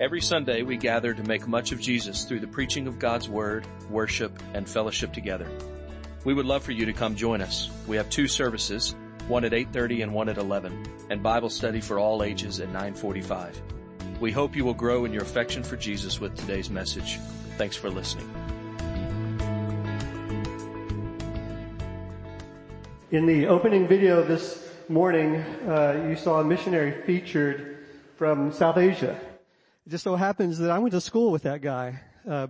Every Sunday we gather to make much of Jesus through the preaching of God's Word, worship, and fellowship together. We would love for you to come join us. We have two services, one at 8.30 and one at 11, and Bible study for all ages at 945. We hope you will grow in your affection for Jesus with today's message. Thanks for listening. In the opening video this morning, uh, you saw a missionary featured from South Asia. Just so happens that I went to school with that guy. Uh,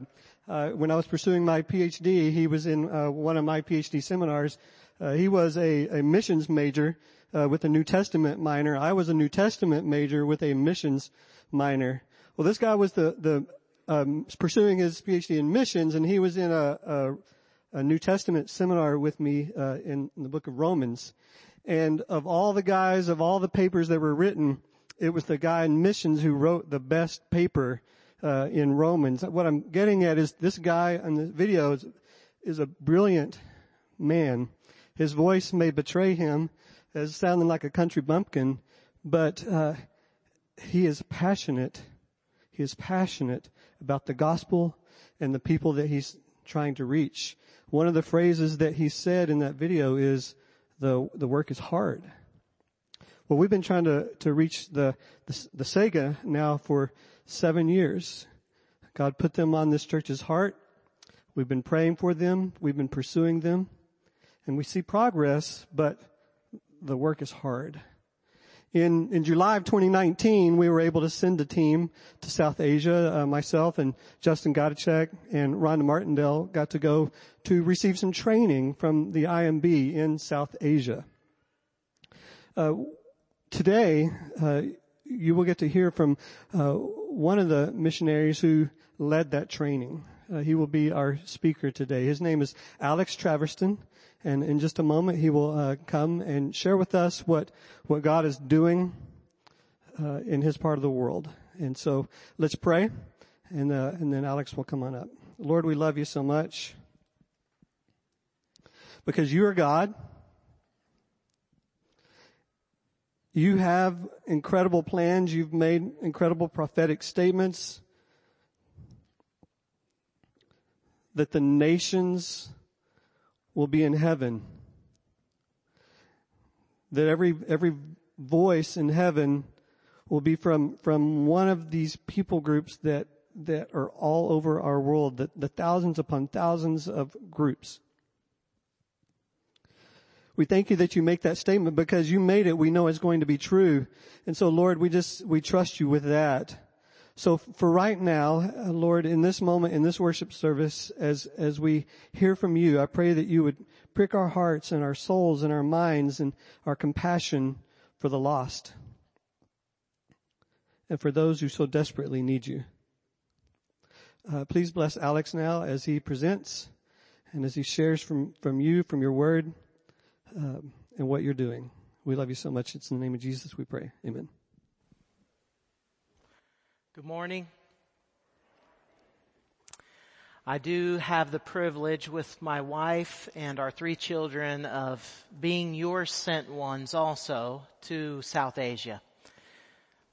uh, when I was pursuing my PhD, he was in uh, one of my PhD seminars. Uh, he was a, a missions major uh, with a New Testament minor. I was a New Testament major with a missions minor. Well, this guy was the the um, pursuing his PhD in missions, and he was in a, a, a New Testament seminar with me uh, in, in the book of Romans. And of all the guys, of all the papers that were written, it was the guy in missions who wrote the best paper uh, in Romans. What I'm getting at is this guy on the video is, is a brilliant man. His voice may betray him as sounding like a country bumpkin, but uh, he is passionate. He is passionate about the gospel and the people that he's trying to reach. One of the phrases that he said in that video is, the, the work is hard. Well, we've been trying to, to reach the, the, the Sega now for seven years. God put them on this church's heart. We've been praying for them. We've been pursuing them and we see progress, but the work is hard. In, in July of 2019, we were able to send a team to South Asia. Uh, myself and Justin Godachek and Rhonda Martindale got to go to receive some training from the IMB in South Asia. Uh, today, uh, you will get to hear from uh, one of the missionaries who led that training. Uh, he will be our speaker today. His name is Alex Traverston, and in just a moment he will uh, come and share with us what what God is doing uh, in his part of the world. And so let's pray, and uh, and then Alex will come on up. Lord, we love you so much because you are God. You have incredible plans. You've made incredible prophetic statements that the nations will be in heaven. That every, every voice in heaven will be from, from one of these people groups that, that are all over our world, the, the thousands upon thousands of groups. We thank you that you make that statement because you made it. We know it's going to be true. And so Lord, we just, we trust you with that. So for right now, uh, Lord, in this moment, in this worship service, as, as we hear from you, I pray that you would prick our hearts and our souls and our minds and our compassion for the lost and for those who so desperately need you. Uh, please bless Alex now as he presents and as he shares from, from you, from your word um, and what you're doing. We love you so much. It's in the name of Jesus we pray. Amen. Good morning. I do have the privilege with my wife and our three children of being your sent ones also to South Asia.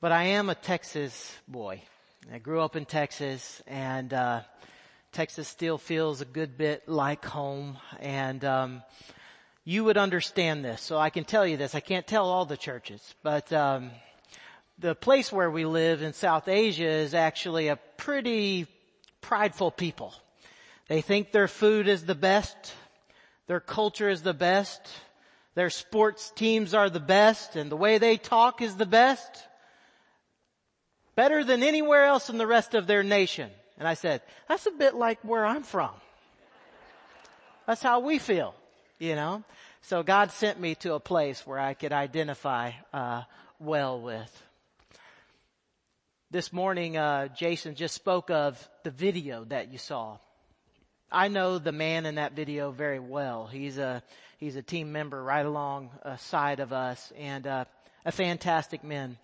But I am a Texas boy. I grew up in Texas and, uh, Texas still feels a good bit like home and, um, you would understand this. So I can tell you this. I can't tell all the churches, but um, the place where we live in South Asia is actually a pretty prideful people. They think their food is the best, their culture is the best, their sports teams are the best, and the way they talk is the best. Better than anywhere else in the rest of their nation. And I said, that's a bit like where I'm from. That's how we feel you know. So God sent me to a place where I could identify uh, well with. This morning, uh, Jason just spoke of the video that you saw. I know the man in that video very well. He's a he's a team member right alongside of us, and uh, a fantastic man.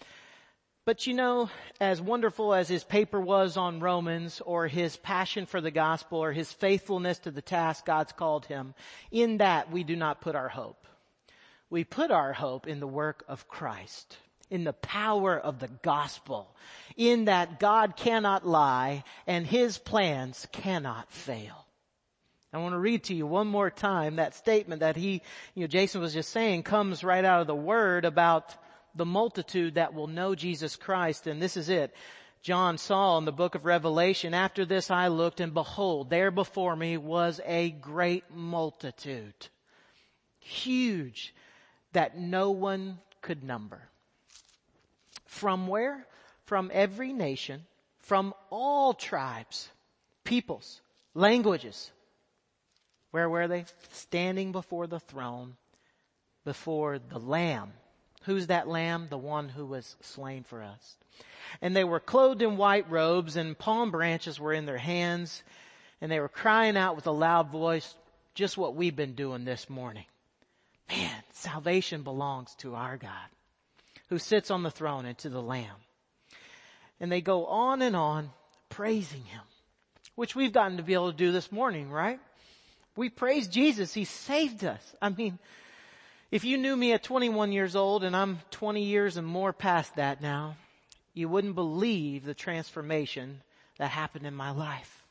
But you know, as wonderful as his paper was on Romans or his passion for the gospel or his faithfulness to the task God's called him, in that we do not put our hope. We put our hope in the work of Christ. in the power of the gospel, in that God cannot lie and his plans cannot fail. I want to read to you one more time that statement that he, you know, Jason was just saying comes right out of the word about the multitude that will know Jesus Christ. And this is it. John saw in the book of Revelation, after this I looked and behold, there before me was a great multitude. Huge that no one could number. From where? From every nation, from all tribes, peoples, languages, where were they? Standing before the throne, before the Lamb. Who's that Lamb? The one who was slain for us. And they were clothed in white robes and palm branches were in their hands and they were crying out with a loud voice, just what we've been doing this morning. Man, salvation belongs to our God who sits on the throne and to the Lamb. And they go on and on praising Him, which we've gotten to be able to do this morning, right? We praise Jesus. He saved us. I mean, if you knew me at 21 years old and I'm 20 years and more past that now, you wouldn't believe the transformation that happened in my life.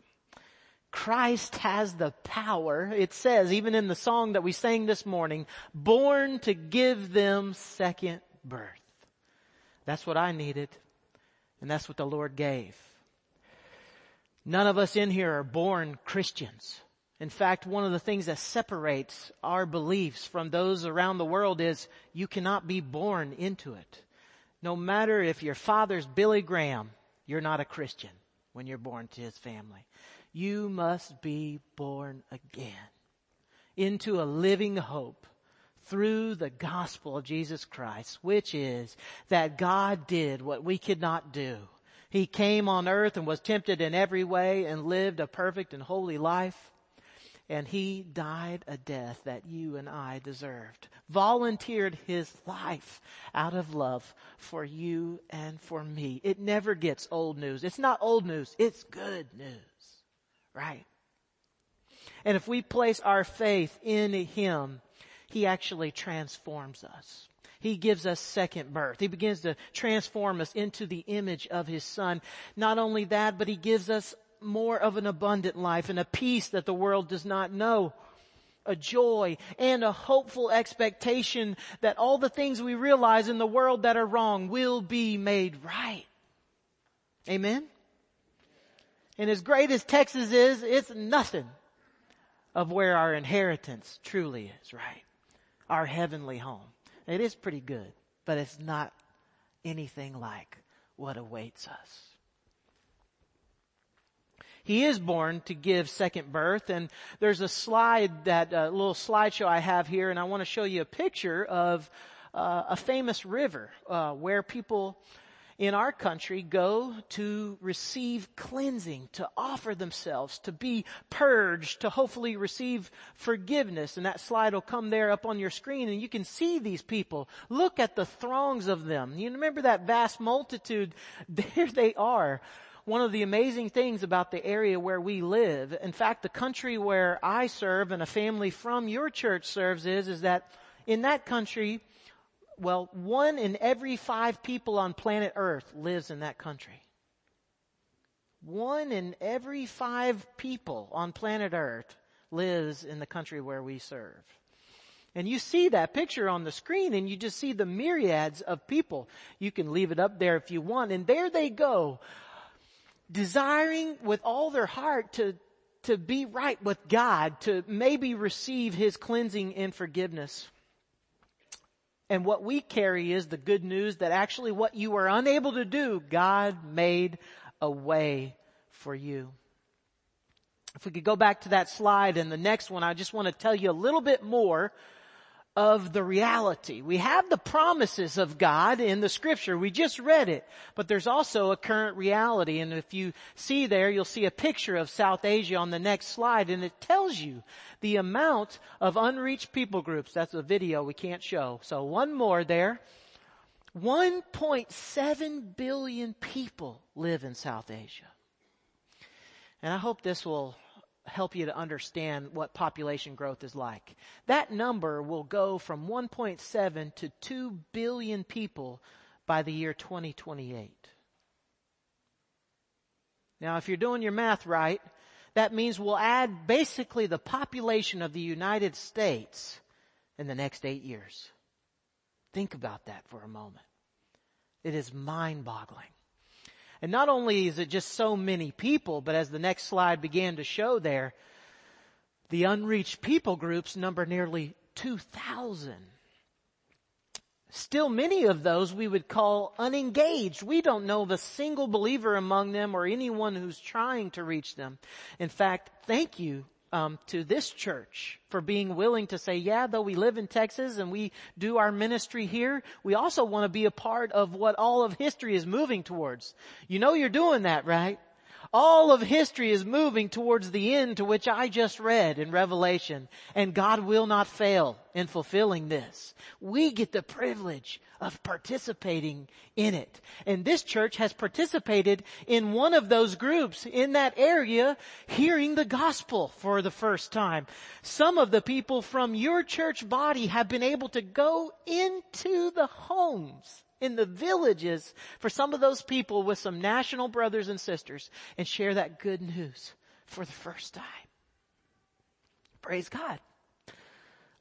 Christ has the power, it says even in the song that we sang this morning, born to give them second birth. That's what I needed. And that's what the Lord gave. None of us in here are born Christians. In fact, one of the things that separates our beliefs from those around the world is you cannot be born into it. No matter if your father's Billy Graham, you're not a Christian when you're born to his family. You must be born again into a living hope through the gospel of Jesus Christ, which is that God did what we could not do. He came on earth and was tempted in every way and lived a perfect and holy life and he died a death that you and I deserved. Volunteered his life out of love for you and for me. It never gets old news. It's not old news. It's good news. Right? And if we place our faith in him, he actually transforms us. He gives us second birth. He begins to transform us into the image of His Son. Not only that, but He gives us more of an abundant life and a peace that the world does not know. A joy and a hopeful expectation that all the things we realize in the world that are wrong will be made right. Amen? And as great as Texas is, it's nothing of where our inheritance truly is, right? Our heavenly home. It is pretty good, but it's not anything like what awaits us. He is born to give second birth and there's a slide that, uh, little slideshow I have here and I want to show you a picture of uh, a famous river uh, where people in our country go to receive cleansing, to offer themselves, to be purged, to hopefully receive forgiveness. And that slide will come there up on your screen and you can see these people. Look at the throngs of them. You remember that vast multitude? There they are one of the amazing things about the area where we live, in fact, the country where I serve and a family from your church serves is, is that in that country, well, one in every five people on planet earth lives in that country. One in every five people on planet earth lives in the country where we serve. And you see that picture on the screen and you just see the myriads of people. You can leave it up there if you want. And there they go, desiring with all their heart to, to be right with God, to maybe receive His cleansing and forgiveness. And what we carry is the good news that actually what you were unable to do, God made a way for you. If we could go back to that slide and the next one, I just want to tell you a little bit more of the reality. We have the promises of God in the scripture. We just read it. But there's also a current reality. And if you see there, you'll see a picture of South Asia on the next slide and it tells you the amount of unreached people groups. That's a video we can't show. So one more there. 1.7 billion people live in South Asia. And I hope this will help you to understand what population growth is like. That number will go from 1.7 to 2 billion people by the year 2028. Now, if you're doing your math right, that means we'll add basically the population of the United States in the next eight years. Think about that for a moment. It is mind boggling. And not only is it just so many people, but as the next slide began to show there, the unreached people groups number nearly 2,000. Still many of those we would call unengaged. We don't know of a single believer among them or anyone who's trying to reach them. In fact, thank you um, to this church for being willing to say, yeah, though we live in Texas and we do our ministry here, we also want to be a part of what all of history is moving towards. You know you're doing that, right? All of history is moving towards the end to which I just read in Revelation, and God will not fail in fulfilling this. We get the privilege of participating in it. And this church has participated in one of those groups in that area hearing the gospel for the first time. Some of the people from your church body have been able to go into the homes in the villages for some of those people with some national brothers and sisters and share that good news for the first time. Praise God.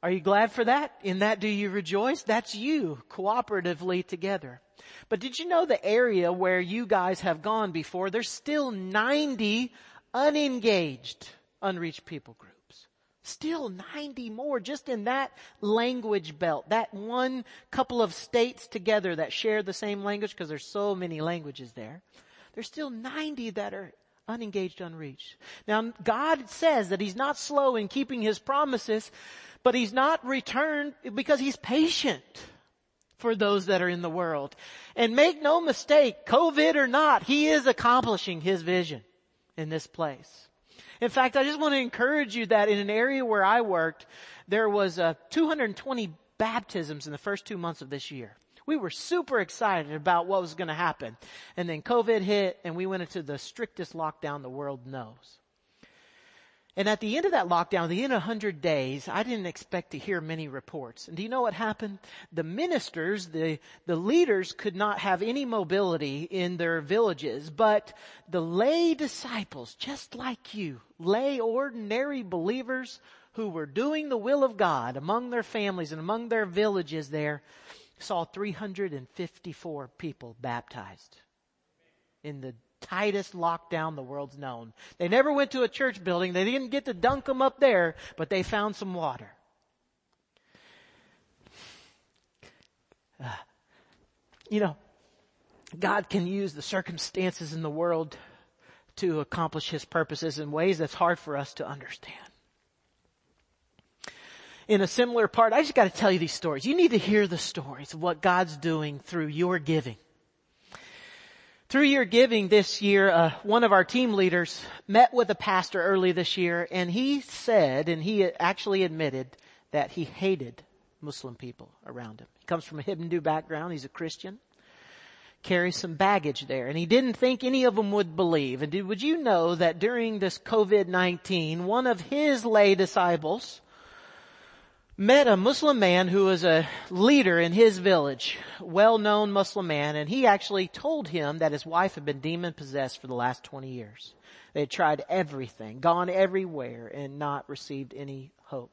Are you glad for that? In that do you rejoice? That's you cooperatively together. But did you know the area where you guys have gone before? There's still 90 unengaged, unreached people groups. Still 90 more just in that language belt, that one couple of states together that share the same language because there's so many languages there. There's still 90 that are unengaged, unreached. Now God says that He's not slow in keeping His promises, but He's not returned because He's patient for those that are in the world. And make no mistake, COVID or not, He is accomplishing His vision in this place. In fact, I just want to encourage you that in an area where I worked, there was uh, 220 baptisms in the first two months of this year. We were super excited about what was going to happen. And then COVID hit and we went into the strictest lockdown the world knows. And at the end of that lockdown, the end of 100 days, I didn't expect to hear many reports. And do you know what happened? The ministers, the, the leaders could not have any mobility in their villages, but the lay disciples, just like you, lay ordinary believers who were doing the will of God among their families and among their villages there, saw 354 people baptized in the tightest lockdown the world's known. They never went to a church building. They didn't get to dunk them up there, but they found some water. Uh, you know, God can use the circumstances in the world to accomplish His purposes in ways that's hard for us to understand. In a similar part, I just gotta tell you these stories. You need to hear the stories of what God's doing through your giving. Through your giving this year, uh, one of our team leaders met with a pastor early this year and he said, and he actually admitted that he hated Muslim people around him. He comes from a Hindu background. He's a Christian. Carries some baggage there and he didn't think any of them would believe. And did, would you know that during this COVID-19, one of his lay disciples met a Muslim man who was a leader in his village, well-known Muslim man, and he actually told him that his wife had been demon possessed for the last 20 years. They had tried everything, gone everywhere, and not received any hope.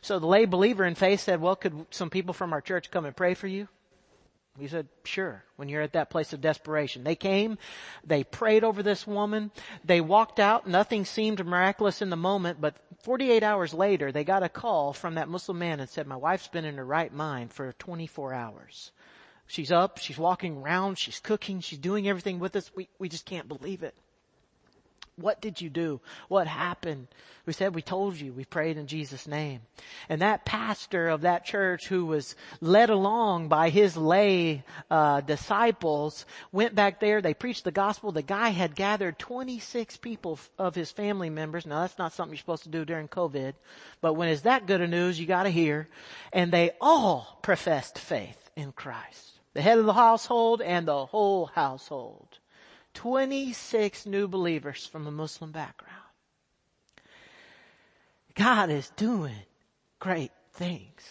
So the lay believer in faith said, well, could some people from our church come and pray for you? He said, sure, when you're at that place of desperation. They came, they prayed over this woman, they walked out, nothing seemed miraculous in the moment, but 48 hours later, they got a call from that Muslim man and said, my wife's been in her right mind for 24 hours. She's up, she's walking around, she's cooking, she's doing everything with us. We, we just can't believe it. What did you do? What happened? We said, we told you, we prayed in Jesus name. And that pastor of that church who was led along by his lay, uh, disciples went back there, they preached the gospel. The guy had gathered 26 people of his family members. Now that's not something you're supposed to do during COVID, but when it's that good of news, you gotta hear. And they all professed faith in Christ. The head of the household and the whole household. 26 new believers from a Muslim background. God is doing great things.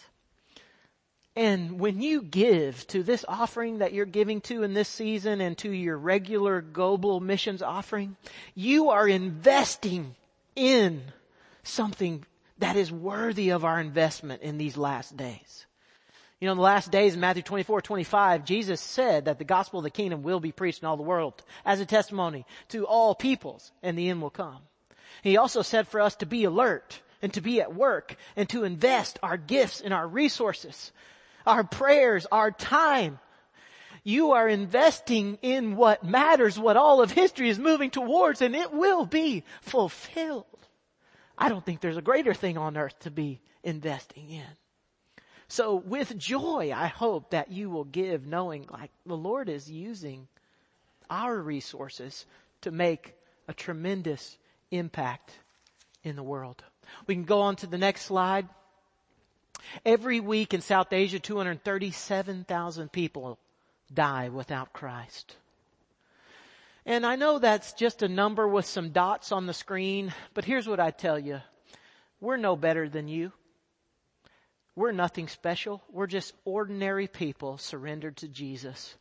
And when you give to this offering that you're giving to in this season and to your regular global missions offering, you are investing in something that is worthy of our investment in these last days. You know, in the last days in Matthew 24, 25, Jesus said that the gospel of the kingdom will be preached in all the world as a testimony to all peoples and the end will come. He also said for us to be alert and to be at work and to invest our gifts and our resources our prayers, our time. You are investing in what matters, what all of history is moving towards, and it will be fulfilled. I don't think there's a greater thing on earth to be investing in. So with joy, I hope that you will give knowing like the Lord is using our resources to make a tremendous impact in the world. We can go on to the next slide. Every week in South Asia, 237,000 people die without Christ. And I know that's just a number with some dots on the screen, but here's what I tell you. We're no better than you. We're nothing special. We're just ordinary people surrendered to Jesus.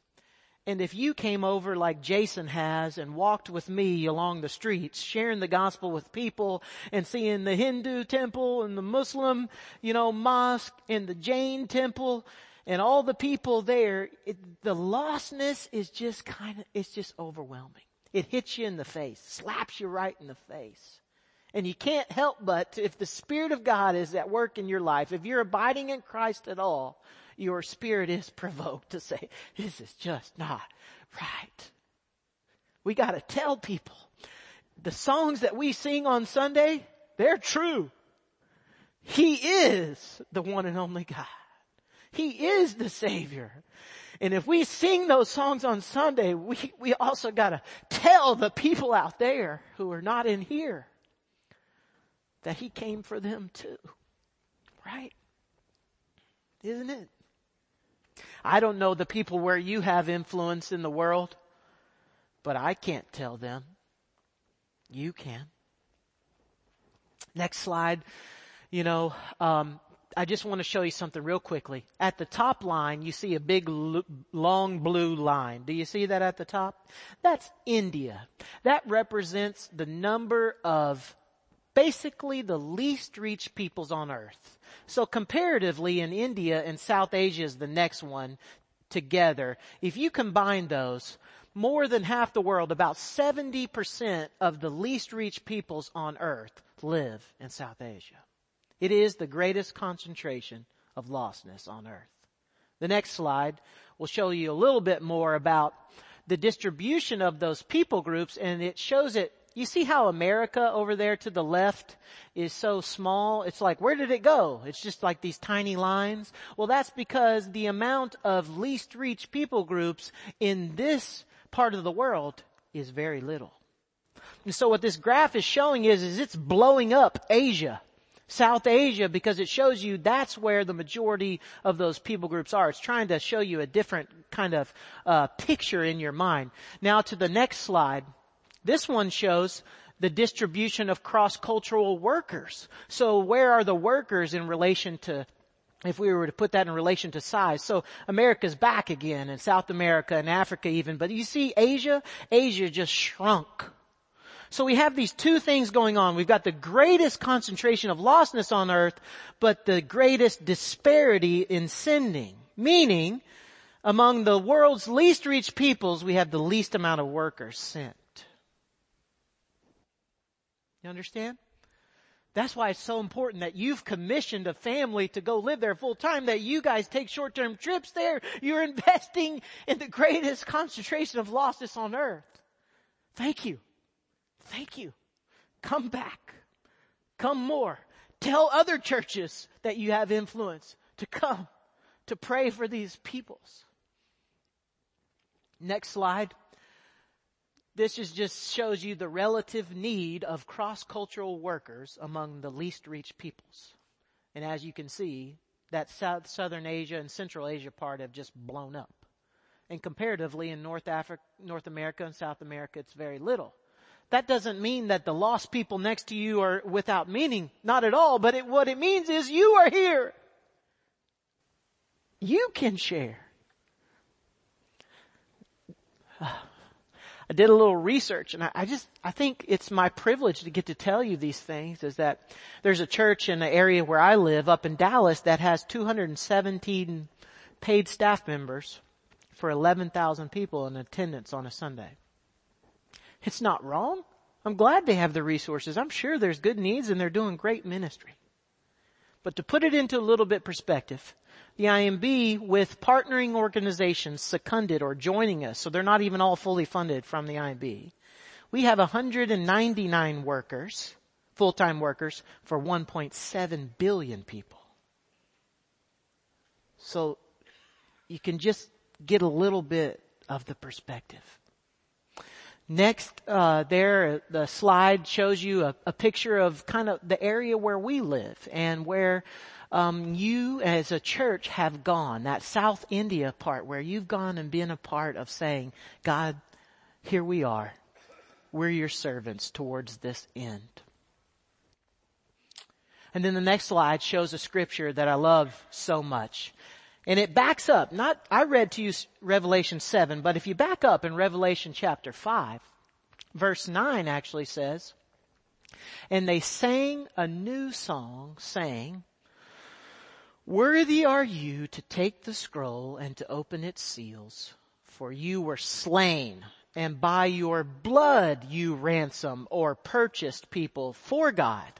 And if you came over like Jason has and walked with me along the streets, sharing the gospel with people and seeing the Hindu temple and the Muslim, you know, mosque and the Jain temple and all the people there, it, the lostness is just kind of, it's just overwhelming. It hits you in the face, slaps you right in the face. And you can't help but, if the Spirit of God is at work in your life, if you're abiding in Christ at all, your spirit is provoked to say, this is just not right. We gotta tell people, the songs that we sing on Sunday, they're true. He is the one and only God. He is the Savior. And if we sing those songs on Sunday, we, we also gotta tell the people out there who are not in here that He came for them too. Right? Isn't it? I don't know the people where you have influence in the world, but I can't tell them. You can. Next slide. You know, um, I just want to show you something real quickly. At the top line, you see a big long blue line. Do you see that at the top? That's India. That represents the number of basically the least reached peoples on earth. So comparatively in India and South Asia is the next one together. If you combine those, more than half the world, about 70% of the least reached peoples on earth live in South Asia. It is the greatest concentration of lostness on earth. The next slide will show you a little bit more about the distribution of those people groups and it shows it you see how America over there to the left is so small? It's like, where did it go? It's just like these tiny lines. Well, that's because the amount of least reached people groups in this part of the world is very little. And so what this graph is showing is, is it's blowing up Asia. South Asia because it shows you that's where the majority of those people groups are. It's trying to show you a different kind of uh, picture in your mind. Now to the next slide. This one shows the distribution of cross-cultural workers. So where are the workers in relation to if we were to put that in relation to size. So America's back again and South America and Africa even. But you see Asia, Asia just shrunk. So we have these two things going on. We've got the greatest concentration of lostness on earth, but the greatest disparity in sending. Meaning, among the world's least reached peoples, we have the least amount of workers sent. You understand? That's why it's so important that you've commissioned a family to go live there full time, that you guys take short-term trips there. You're investing in the greatest concentration of lostness on earth. Thank you. Thank you. Come back. Come more. Tell other churches that you have influence to come to pray for these peoples. Next slide. This is just shows you the relative need of cross-cultural workers among the least reached peoples. And as you can see, that South, Southern Asia and Central Asia part have just blown up. And comparatively in North Africa, North America and South America, it's very little. That doesn't mean that the lost people next to you are without meaning. Not at all. But it, what it means is you are here. you can share. I did a little research and I, just, I think it's my privilege to get to tell you these things is that there's a church in the area where I live up in Dallas that has 217 paid staff members for 11,000 people in attendance on a Sunday. It's not wrong. I'm glad they have the resources. I'm sure there's good needs and they're doing great ministry. But to put it into a little bit perspective, the IMB with partnering organizations seconded or joining us, so they're not even all fully funded from the IMB. We have 199 workers, full-time workers, for 1.7 billion people. So you can just get a little bit of the perspective. Next, uh, there, the slide shows you a, a, picture of kind of the area where we live and where um, you as a church have gone. That South India part where you've gone and been a part of saying, God, here we are. We're your servants towards this end. And then the next slide shows a scripture that I love so much. And it backs up, not, I read to you Revelation 7, but if you back up in Revelation chapter 5, verse 9 actually says, and they sang a new song saying, worthy are you to take the scroll and to open its seals, for you were slain and by your blood you ransom or purchased people for God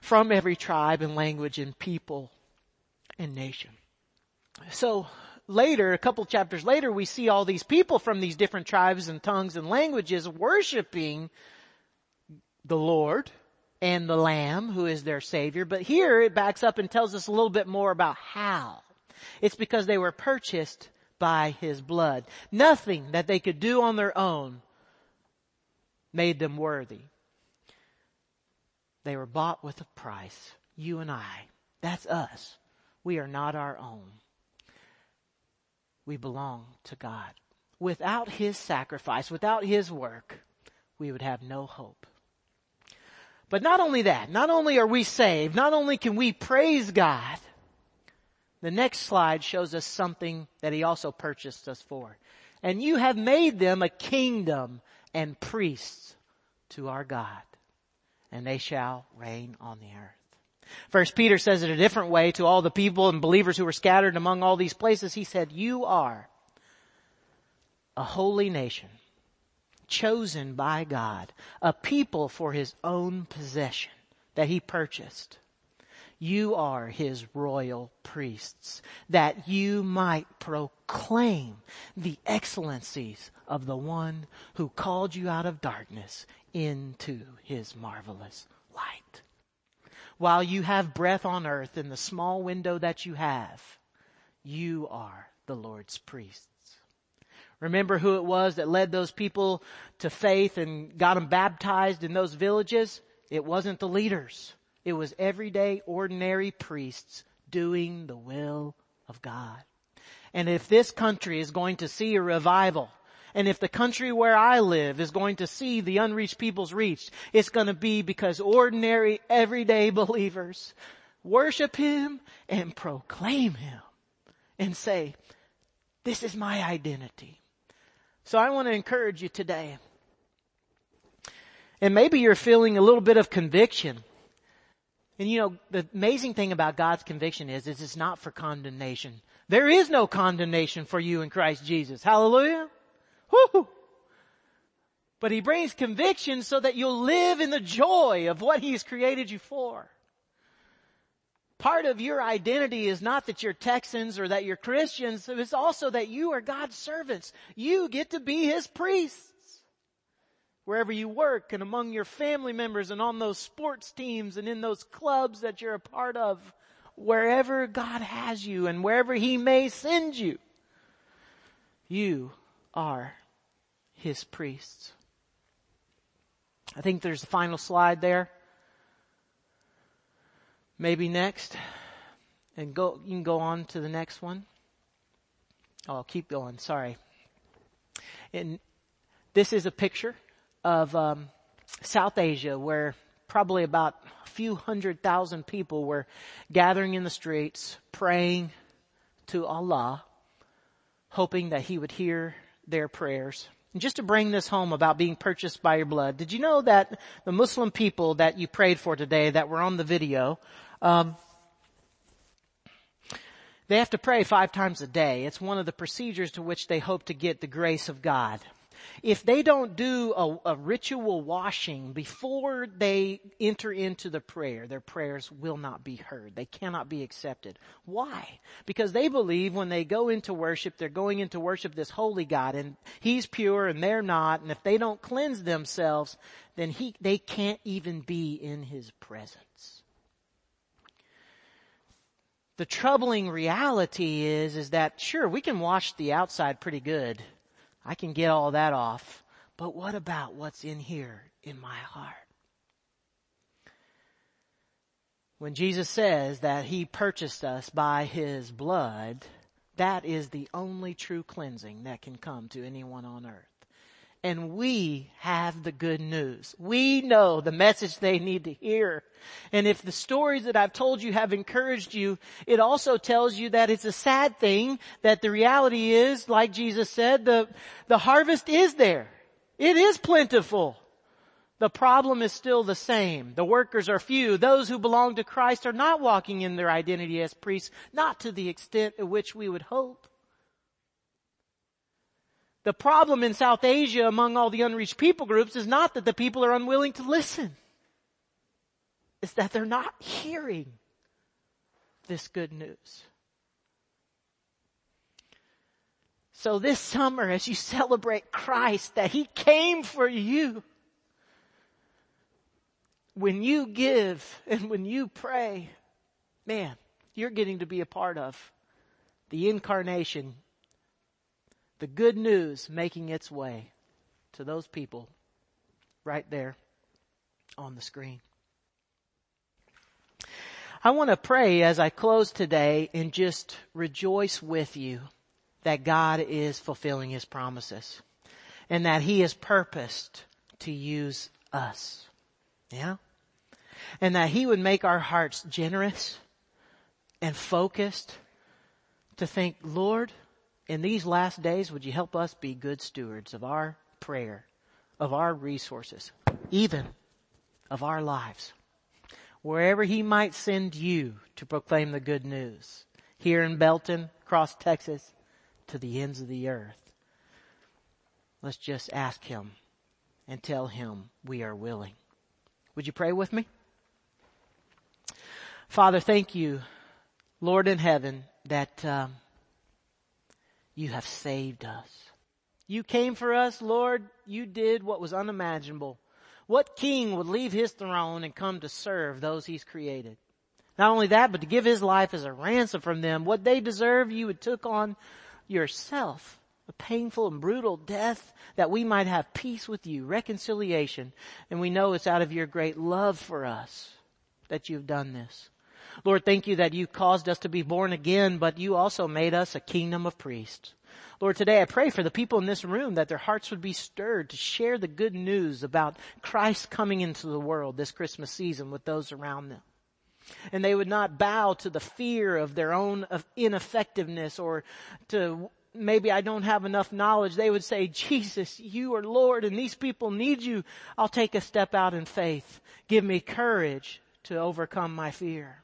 from every tribe and language and people and nation. So later, a couple chapters later, we see all these people from these different tribes and tongues and languages worshiping the Lord and the Lamb who is their Savior. But here it backs up and tells us a little bit more about how. It's because they were purchased by His blood. Nothing that they could do on their own made them worthy. They were bought with a price. You and I. That's us. We are not our own we belong to God. Without His sacrifice, without His work, we would have no hope. But not only that, not only are we saved, not only can we praise God, the next slide shows us something that He also purchased us for. And you have made them a kingdom and priests to our God, and they shall reign on the earth. First Peter says it a different way to all the people and believers who were scattered among all these places. He said, you are a holy nation, chosen by God, a people for his own possession that he purchased. You are his royal priests, that you might proclaim the excellencies of the one who called you out of darkness into his marvelous light while you have breath on earth in the small window that you have, you are the Lord's priests. Remember who it was that led those people to faith and got them baptized in those villages? It wasn't the leaders. It was everyday, ordinary priests doing the will of God. And if this country is going to see a revival, and if the country where I live is going to see the unreached peoples reached, it's going to be because ordinary, everyday believers worship Him and proclaim Him and say, this is my identity. So I want to encourage you today. And maybe you're feeling a little bit of conviction. And you know, the amazing thing about God's conviction is, is it's not for condemnation. There is no condemnation for you in Christ Jesus. Hallelujah. Woo! But he brings conviction so that you'll live in the joy of what he's created you for. Part of your identity is not that you're Texans or that you're Christians, it's also that you are God's servants. You get to be his priests. Wherever you work and among your family members and on those sports teams and in those clubs that you're a part of, wherever God has you and wherever he may send you, you are his priests. I think there's the final slide there. Maybe next. And go, you can go on to the next one. Oh, I'll keep going. Sorry. And this is a picture of um, South Asia where probably about a few hundred thousand people were gathering in the streets, praying, to Allah, hoping that He would hear their prayers. And just to bring this home about being purchased by your blood, did you know that the Muslim people that you prayed for today that were on the video, um, they have to pray five times a day. It's one of the procedures to which they hope to get the grace of God. If they don't do a, a, ritual washing before they enter into the prayer, their prayers will not be heard. They cannot be accepted. Why? Because they believe when they go into worship, they're going into worship this holy God and He's pure and they're not. And if they don't cleanse themselves, then He, they can't even be in His presence. The troubling reality is, is that sure, we can wash the outside pretty good I can get all that off. But what about what's in here in my heart? When Jesus says that He purchased us by His blood, that is the only true cleansing that can come to anyone on earth and we have the good news. We know the message they need to hear. And if the stories that I've told you have encouraged you, it also tells you that it's a sad thing that the reality is, like Jesus said, the, the harvest is there. It is plentiful. The problem is still the same. The workers are few. Those who belong to Christ are not walking in their identity as priests, not to the extent at which we would hope. The problem in South Asia among all the unreached people groups is not that the people are unwilling to listen. It's that they're not hearing this good news. So this summer, as you celebrate Christ, that He came for you, when you give and when you pray, man, you're getting to be a part of the incarnation the good news making its way to those people right there on the screen. I want to pray as I close today and just rejoice with you that God is fulfilling His promises and that He has purposed to use us. Yeah? And that He would make our hearts generous and focused to think, Lord, in these last days, would you help us be good stewards of our prayer, of our resources, even of our lives? Wherever He might send you to proclaim the good news, here in Belton, across Texas, to the ends of the earth, let's just ask Him and tell Him we are willing. Would you pray with me? Father, thank you, Lord in heaven, that um, you have saved us. You came for us, Lord. You did what was unimaginable. What king would leave his throne and come to serve those he's created? Not only that, but to give his life as a ransom from them. What they deserve, you would took on yourself. A painful and brutal death that we might have peace with you, reconciliation. And we know it's out of your great love for us that you've done this. Lord, thank you that you caused us to be born again, but you also made us a kingdom of priests. Lord, today I pray for the people in this room that their hearts would be stirred to share the good news about Christ coming into the world this Christmas season with those around them. And they would not bow to the fear of their own ineffectiveness or to maybe I don't have enough knowledge. They would say, Jesus, you are Lord and these people need you. I'll take a step out in faith. Give me courage to overcome my fear.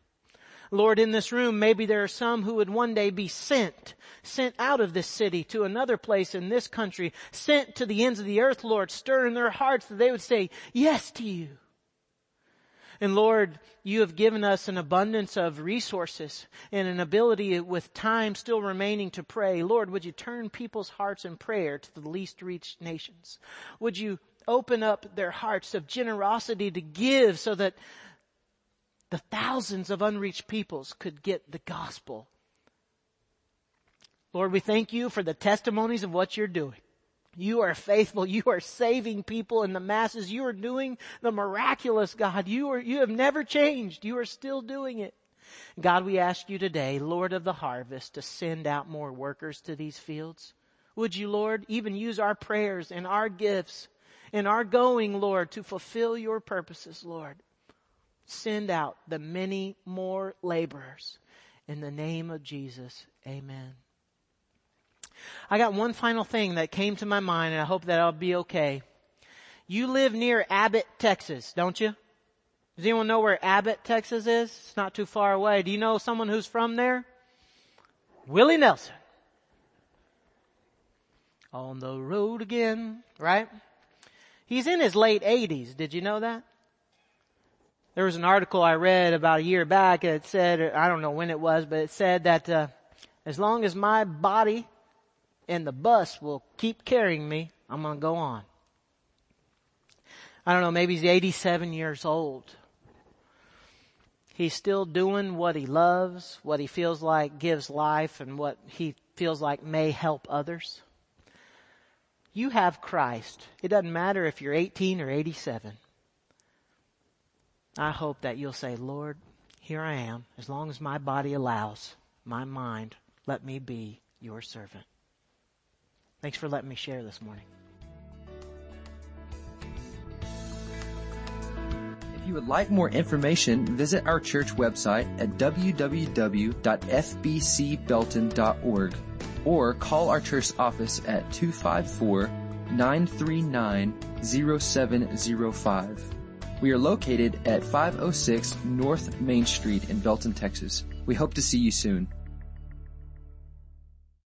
Lord, in this room, maybe there are some who would one day be sent, sent out of this city to another place in this country, sent to the ends of the earth, Lord, stir in their hearts that they would say yes to you. And Lord, you have given us an abundance of resources and an ability with time still remaining to pray. Lord, would you turn people's hearts in prayer to the least reached nations? Would you open up their hearts of generosity to give so that the thousands of unreached peoples could get the gospel. Lord, we thank you for the testimonies of what you're doing. You are faithful. You are saving people in the masses. You are doing the miraculous, God. You are, you have never changed. You are still doing it. God, we ask you today, Lord of the harvest, to send out more workers to these fields. Would you, Lord, even use our prayers and our gifts and our going, Lord, to fulfill your purposes, Lord send out the many more laborers In the name of Jesus, amen. I got one final thing that came to my mind and I hope that I'll be okay. You live near Abbott, Texas, don't you? Does anyone know where Abbott, Texas is? It's not too far away. Do you know someone who's from there? Willie Nelson. On the road again, right? He's in his late 80s. Did you know that? There was an article I read about a year back. It said, I don't know when it was, but it said that uh, as long as my body and the bus will keep carrying me, I'm going to go on. I don't know, maybe he's 87 years old. He's still doing what he loves, what he feels like gives life, and what he feels like may help others. You have Christ. It doesn't matter if you're 18 or 87. I hope that you'll say, Lord, here I am. As long as my body allows, my mind, let me be your servant. Thanks for letting me share this morning. If you would like more information, visit our church website at www.fbcbelton.org or call our church office at 254 939 0705. We are located at 506 North Main Street in Belton, Texas. We hope to see you soon.